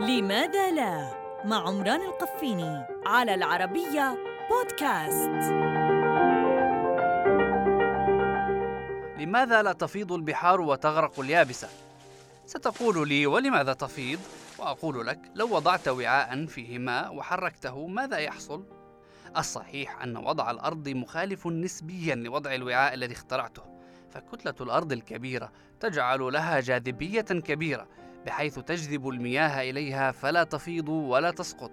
لماذا لا مع عمران القفيني على العربية بودكاست لماذا لا تفيض البحار وتغرق اليابسة؟ ستقول لي ولماذا تفيض؟ وأقول لك لو وضعت وعاء فيه ماء وحركته ماذا يحصل؟ الصحيح أن وضع الأرض مخالف نسبيا لوضع الوعاء الذي اخترعته فكتلة الأرض الكبيرة تجعل لها جاذبية كبيرة بحيث تجذب المياه إليها فلا تفيض ولا تسقط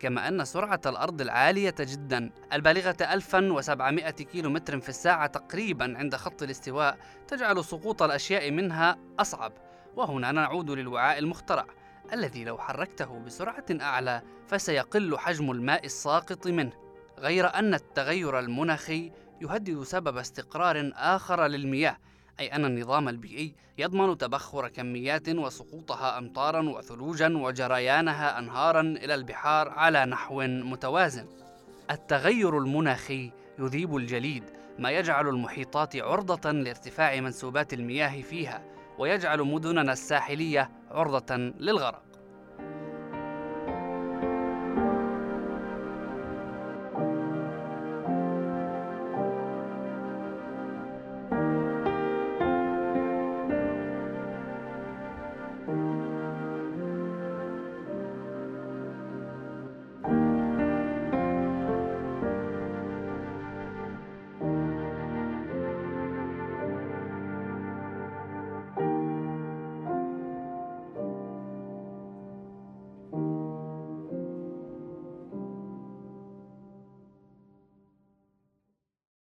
كما أن سرعة الأرض العالية جدا. البالغة 1700 كيلو متر في الساعة تقريبا عند خط الاستواء تجعل سقوط الأشياء منها أصعب. وهنا نعود للوعاء المخترع الذي لو حركته بسرعة أعلى فسيقل حجم الماء الساقط منه. غير أن التغير المناخي يهدد سبب استقرار آخر للمياه أي أن النظام البيئي يضمن تبخر كميات وسقوطها أمطارا وثلوجا وجريانها أنهارا إلى البحار على نحو متوازن. التغير المناخي يذيب الجليد ما يجعل المحيطات عرضة لارتفاع منسوبات المياه فيها ويجعل مدننا الساحلية عرضة للغرق.